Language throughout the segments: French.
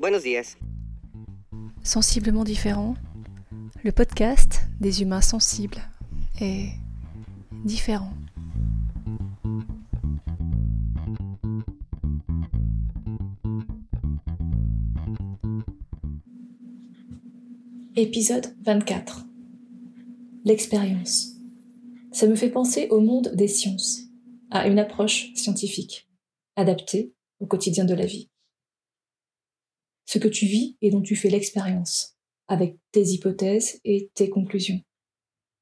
Buenos días. Sensiblement différent, le podcast des humains sensibles est différent. Épisode 24 L'expérience. Ça me fait penser au monde des sciences, à une approche scientifique, adaptée au quotidien de la vie. Ce que tu vis et dont tu fais l'expérience, avec tes hypothèses et tes conclusions.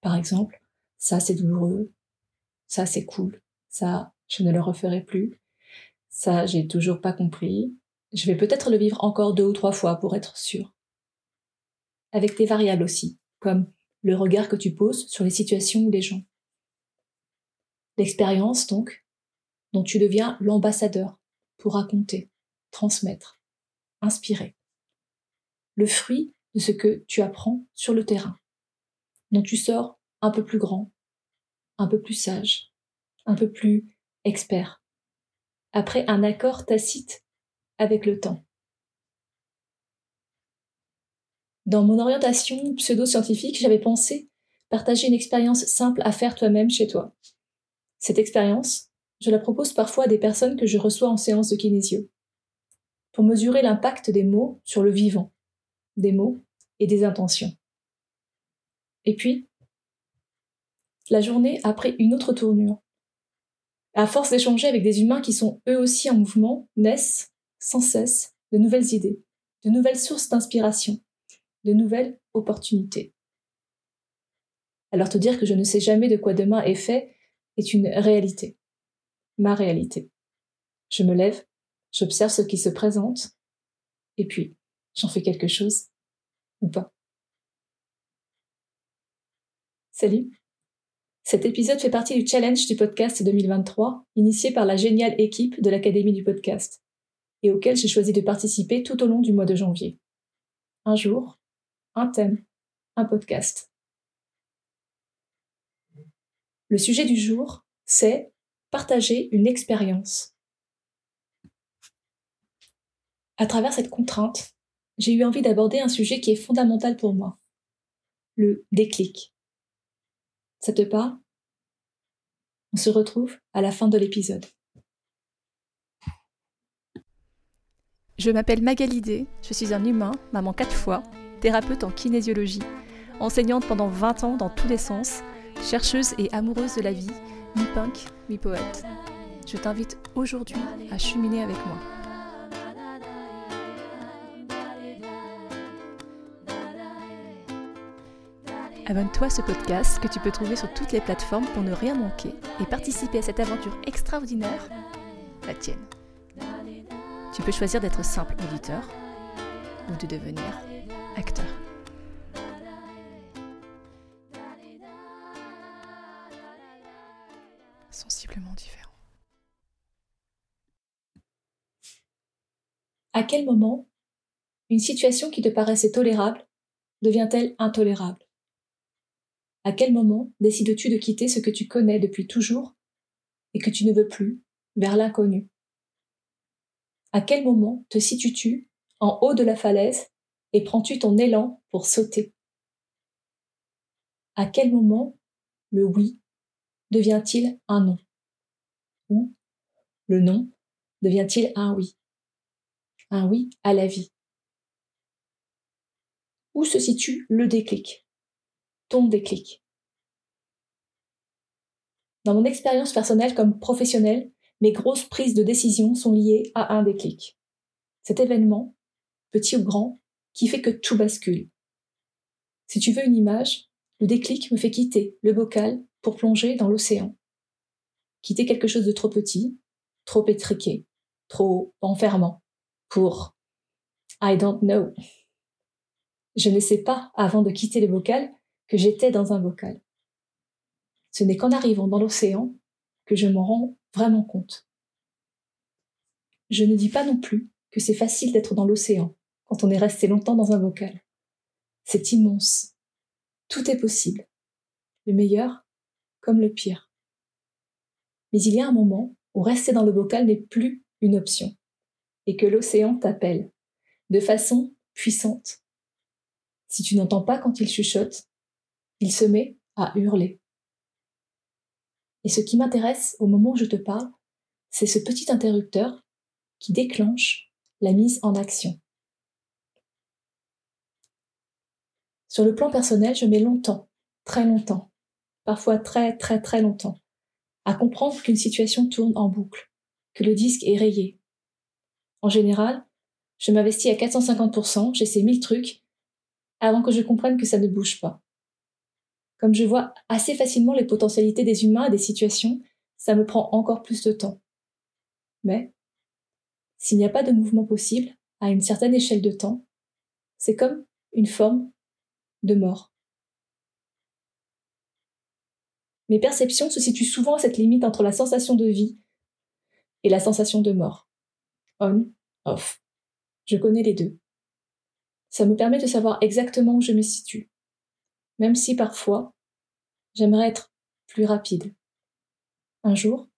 Par exemple, ça c'est douloureux, ça c'est cool, ça je ne le referai plus, ça j'ai toujours pas compris, je vais peut-être le vivre encore deux ou trois fois pour être sûr avec tes variables aussi, comme le regard que tu poses sur les situations ou les gens. L'expérience, donc, dont tu deviens l'ambassadeur pour raconter, transmettre, inspirer. Le fruit de ce que tu apprends sur le terrain, dont tu sors un peu plus grand, un peu plus sage, un peu plus expert, après un accord tacite avec le temps. Dans mon orientation pseudo-scientifique, j'avais pensé partager une expérience simple à faire toi-même chez toi. Cette expérience, je la propose parfois à des personnes que je reçois en séance de kinésio, pour mesurer l'impact des mots sur le vivant, des mots et des intentions. Et puis, la journée a pris une autre tournure. À force d'échanger avec des humains qui sont eux aussi en mouvement, naissent sans cesse de nouvelles idées, de nouvelles sources d'inspiration, de nouvelles opportunités. Alors te dire que je ne sais jamais de quoi demain est fait est une réalité, ma réalité. Je me lève, j'observe ce qui se présente, et puis j'en fais quelque chose ou pas. Salut Cet épisode fait partie du challenge du podcast 2023, initié par la géniale équipe de l'Académie du podcast, et auquel j'ai choisi de participer tout au long du mois de janvier. Un jour, un thème, un podcast. Le sujet du jour, c'est partager une expérience. À travers cette contrainte, j'ai eu envie d'aborder un sujet qui est fondamental pour moi, le déclic. Ça te parle? On se retrouve à la fin de l'épisode. Je m'appelle Magalidé, je suis un humain, maman quatre fois, thérapeute en kinésiologie, enseignante pendant 20 ans dans tous les sens, chercheuse et amoureuse de la vie, mi-punk, mi-poète. Je t'invite aujourd'hui à cheminer avec moi. Abonne-toi à ce podcast que tu peux trouver sur toutes les plateformes pour ne rien manquer et participer à cette aventure extraordinaire, la tienne. Tu peux choisir d'être simple auditeur ou de devenir acteur. Sensiblement différent. À quel moment une situation qui te paraissait tolérable devient-elle intolérable? À quel moment décides-tu de quitter ce que tu connais depuis toujours et que tu ne veux plus vers l'inconnu? À quel moment te situes-tu en haut de la falaise et prends-tu ton élan pour sauter? À quel moment le oui devient-il un non? Ou le non devient-il un oui? Un oui à la vie. Où se situe le déclic? Déclic Dans mon expérience personnelle comme professionnelle, mes grosses prises de décision sont liées à un déclic. Cet événement, petit ou grand, qui fait que tout bascule. Si tu veux une image, le déclic me fait quitter le bocal pour plonger dans l'océan. Quitter quelque chose de trop petit, trop étriqué, trop enfermant, pour I don't know. Je ne sais pas, avant de quitter le bocal, que j'étais dans un bocal. Ce n'est qu'en arrivant dans l'océan que je m'en rends vraiment compte. Je ne dis pas non plus que c'est facile d'être dans l'océan, quand on est resté longtemps dans un bocal. C'est immense. Tout est possible. Le meilleur comme le pire. Mais il y a un moment où rester dans le bocal n'est plus une option et que l'océan t'appelle. de façon puissante. Si tu n'entends pas quand il chuchote, il se met à hurler. Et ce qui m'intéresse au moment où je te parle, c'est ce petit interrupteur qui déclenche la mise en action. Sur le plan personnel, je mets longtemps, très longtemps, parfois très très très longtemps, à comprendre qu'une situation tourne en boucle, que le disque est rayé. En général, je m'investis à 450%, j'essaie mille trucs, avant que je comprenne que ça ne bouge pas. Comme je vois assez facilement les potentialités des humains et des situations, ça me prend encore plus de temps. Mais, s'il n'y a pas de mouvement possible, à une certaine échelle de temps, c'est comme une forme de mort. Mes perceptions se situent souvent à cette limite entre la sensation de vie et la sensation de mort. On, off. Je connais les deux. Ça me permet de savoir exactement où je me situe même si parfois j'aimerais être plus rapide. Un jour,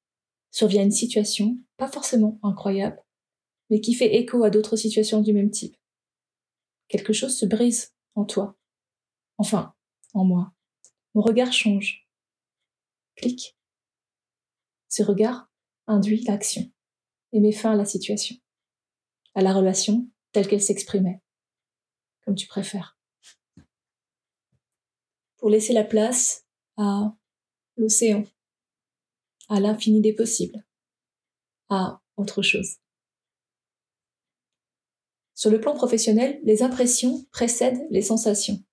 survient une situation, pas forcément incroyable, mais qui fait écho à d'autres situations du même type. Quelque chose se brise en toi. Enfin, en moi. Mon regard change. Clic. Ce regard induit l'action et met fin à la situation, à la relation telle qu'elle s'exprimait, comme tu préfères pour laisser la place à l'océan, à l'infini des possibles, à autre chose. Sur le plan professionnel, les impressions précèdent les sensations.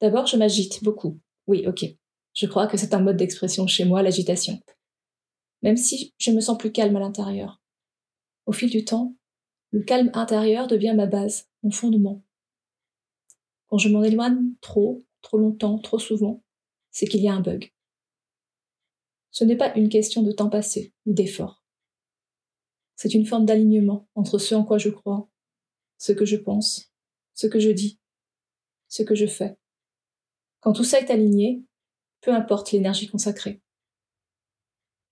D'abord, je m'agite beaucoup. Oui, ok. Je crois que c'est un mode d'expression chez moi, l'agitation. Même si je me sens plus calme à l'intérieur. Au fil du temps, le calme intérieur devient ma base, mon fondement. Quand je m'en éloigne trop, trop longtemps, trop souvent, c'est qu'il y a un bug. Ce n'est pas une question de temps passé ou d'effort. C'est une forme d'alignement entre ce en quoi je crois, ce que je pense, ce que je dis, ce que je fais. Quand tout ça est aligné, peu importe l'énergie consacrée.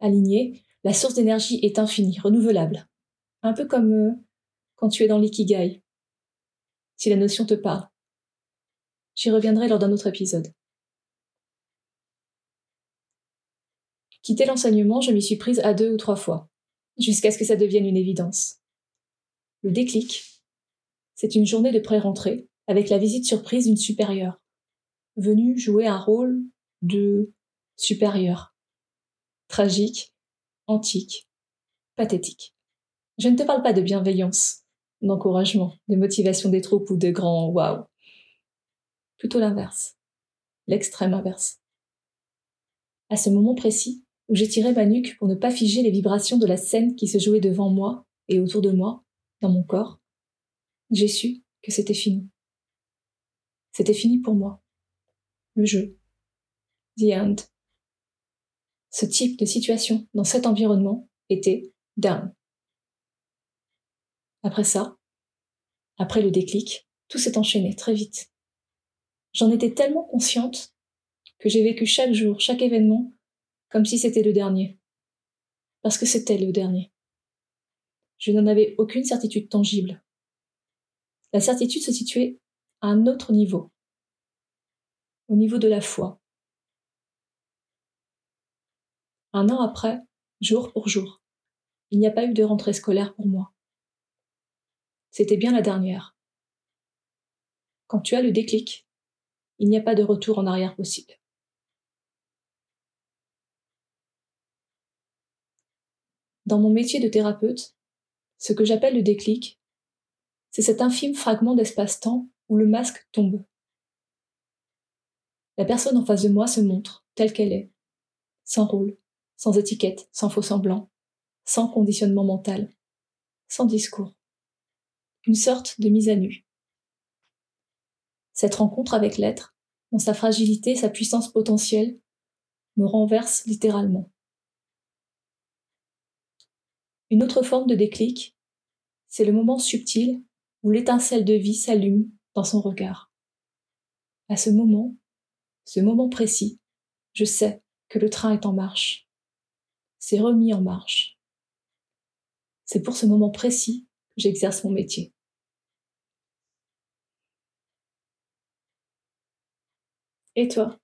Aligné, la source d'énergie est infinie, renouvelable. Un peu comme euh, quand tu es dans l'ikigai. Si la notion te parle. J'y reviendrai lors d'un autre épisode. Quitter l'enseignement, je m'y suis prise à deux ou trois fois, jusqu'à ce que ça devienne une évidence. Le déclic, c'est une journée de pré-rentrée, avec la visite surprise d'une supérieure, venue jouer un rôle de supérieur. Tragique, antique, pathétique. Je ne te parle pas de bienveillance, d'encouragement, de motivation des troupes ou de grands waouh plutôt l'inverse, l'extrême inverse. À ce moment précis, où j'étirais ma nuque pour ne pas figer les vibrations de la scène qui se jouait devant moi et autour de moi, dans mon corps, j'ai su que c'était fini. C'était fini pour moi. Le jeu. The end. Ce type de situation dans cet environnement était down. Après ça, après le déclic, tout s'est enchaîné très vite. J'en étais tellement consciente que j'ai vécu chaque jour, chaque événement, comme si c'était le dernier. Parce que c'était le dernier. Je n'en avais aucune certitude tangible. La certitude se situait à un autre niveau, au niveau de la foi. Un an après, jour pour jour, il n'y a pas eu de rentrée scolaire pour moi. C'était bien la dernière. Quand tu as le déclic, il n'y a pas de retour en arrière possible. Dans mon métier de thérapeute, ce que j'appelle le déclic, c'est cet infime fragment d'espace-temps où le masque tombe. La personne en face de moi se montre telle qu'elle est, sans rôle, sans étiquette, sans faux semblant, sans conditionnement mental, sans discours. Une sorte de mise à nu. Cette rencontre avec l'être, dans sa fragilité, sa puissance potentielle, me renverse littéralement. Une autre forme de déclic, c'est le moment subtil où l'étincelle de vie s'allume dans son regard. À ce moment, ce moment précis, je sais que le train est en marche. C'est remis en marche. C'est pour ce moment précis que j'exerce mon métier. Et toi?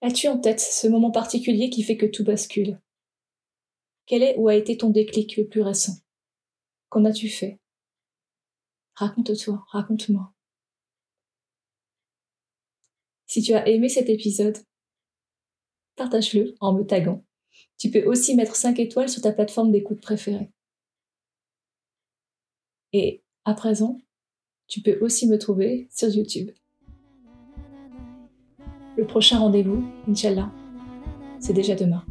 As-tu en tête ce moment particulier qui fait que tout bascule? Quel est ou a été ton déclic le plus récent? Qu'en as-tu fait? Raconte-toi, raconte-moi. Si tu as aimé cet épisode, partage-le en me taguant. Tu peux aussi mettre 5 étoiles sur ta plateforme d'écoute préférée. Et à présent, tu peux aussi me trouver sur YouTube. Le prochain rendez-vous, Inch'Allah, c'est déjà demain.